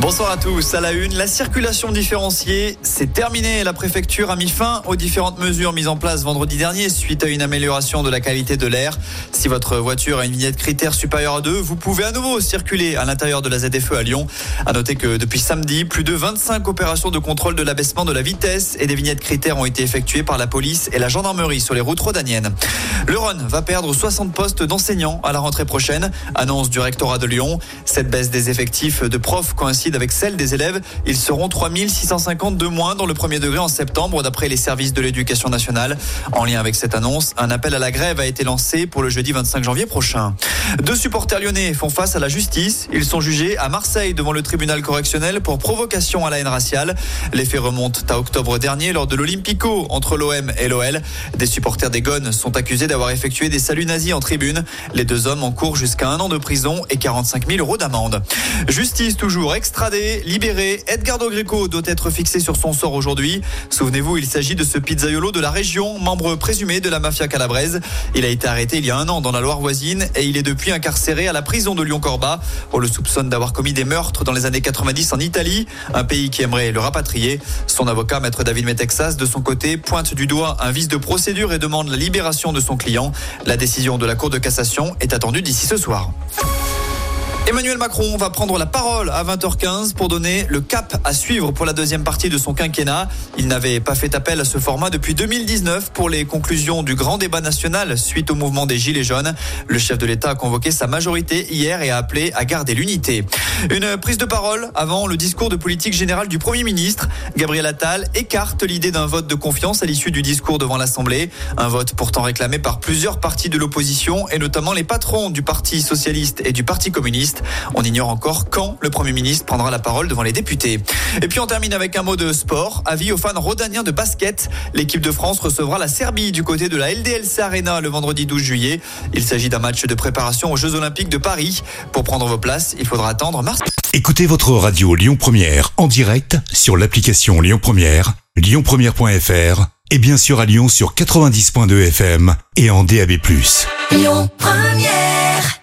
Bonsoir à tous. À la une, la circulation différenciée, c'est terminé. La préfecture a mis fin aux différentes mesures mises en place vendredi dernier suite à une amélioration de la qualité de l'air. Si votre voiture a une vignette critère supérieure à 2, vous pouvez à nouveau circuler à l'intérieur de la ZFE à Lyon. À noter que depuis samedi, plus de 25 opérations de contrôle de l'abaissement de la vitesse et des vignettes critères ont été effectuées par la police et la gendarmerie sur les routes rhodaniennes. Le Rhône va perdre 60 postes d'enseignants à la rentrée prochaine, annonce du rectorat de Lyon. Cette baisse des effectifs de profs coïncide avec celle des élèves. Ils seront 3650 de moins dans le premier degré en septembre, d'après les services de l'éducation nationale. En lien avec cette annonce, un appel à la grève a été lancé pour le jeudi 25 janvier prochain. Deux supporters lyonnais font face à la justice. Ils sont jugés à Marseille devant le tribunal correctionnel pour provocation à la haine raciale. Les faits remontent à octobre dernier lors de l'Olympico entre l'OM et l'OL. Des supporters des Gones sont accusés d'avoir effectué des saluts nazis en tribune. Les deux hommes encourent jusqu'à un an de prison et 45 000 euros d'amende. Justice toujours extra libéré. Edgardo Greco doit être fixé sur son sort aujourd'hui. Souvenez-vous, il s'agit de ce pizzaiolo de la région, membre présumé de la mafia calabraise. Il a été arrêté il y a un an dans la Loire voisine et il est depuis incarcéré à la prison de Lyon-Corba. On le soupçonne d'avoir commis des meurtres dans les années 90 en Italie, un pays qui aimerait le rapatrier. Son avocat, maître David Metexas, de son côté, pointe du doigt un vice de procédure et demande la libération de son client. La décision de la Cour de cassation est attendue d'ici ce soir. Emmanuel Macron va prendre la parole à 20h15 pour donner le cap à suivre pour la deuxième partie de son quinquennat. Il n'avait pas fait appel à ce format depuis 2019 pour les conclusions du grand débat national suite au mouvement des Gilets jaunes. Le chef de l'État a convoqué sa majorité hier et a appelé à garder l'unité. Une prise de parole avant le discours de politique générale du Premier ministre. Gabriel Attal écarte l'idée d'un vote de confiance à l'issue du discours devant l'Assemblée. Un vote pourtant réclamé par plusieurs partis de l'opposition et notamment les patrons du Parti socialiste et du Parti communiste. On ignore encore quand le Premier ministre prendra la parole devant les députés. Et puis on termine avec un mot de sport. Avis aux fans rodaniens de basket. L'équipe de France recevra la Serbie du côté de la LDLC Arena le vendredi 12 juillet. Il s'agit d'un match de préparation aux Jeux Olympiques de Paris. Pour prendre vos places, il faudra attendre mars. Écoutez votre radio Lyon Première en direct sur l'application Lyon Première, lyonpremière.fr et bien sûr à Lyon sur 90.2 FM et en DAB+. Lyon Première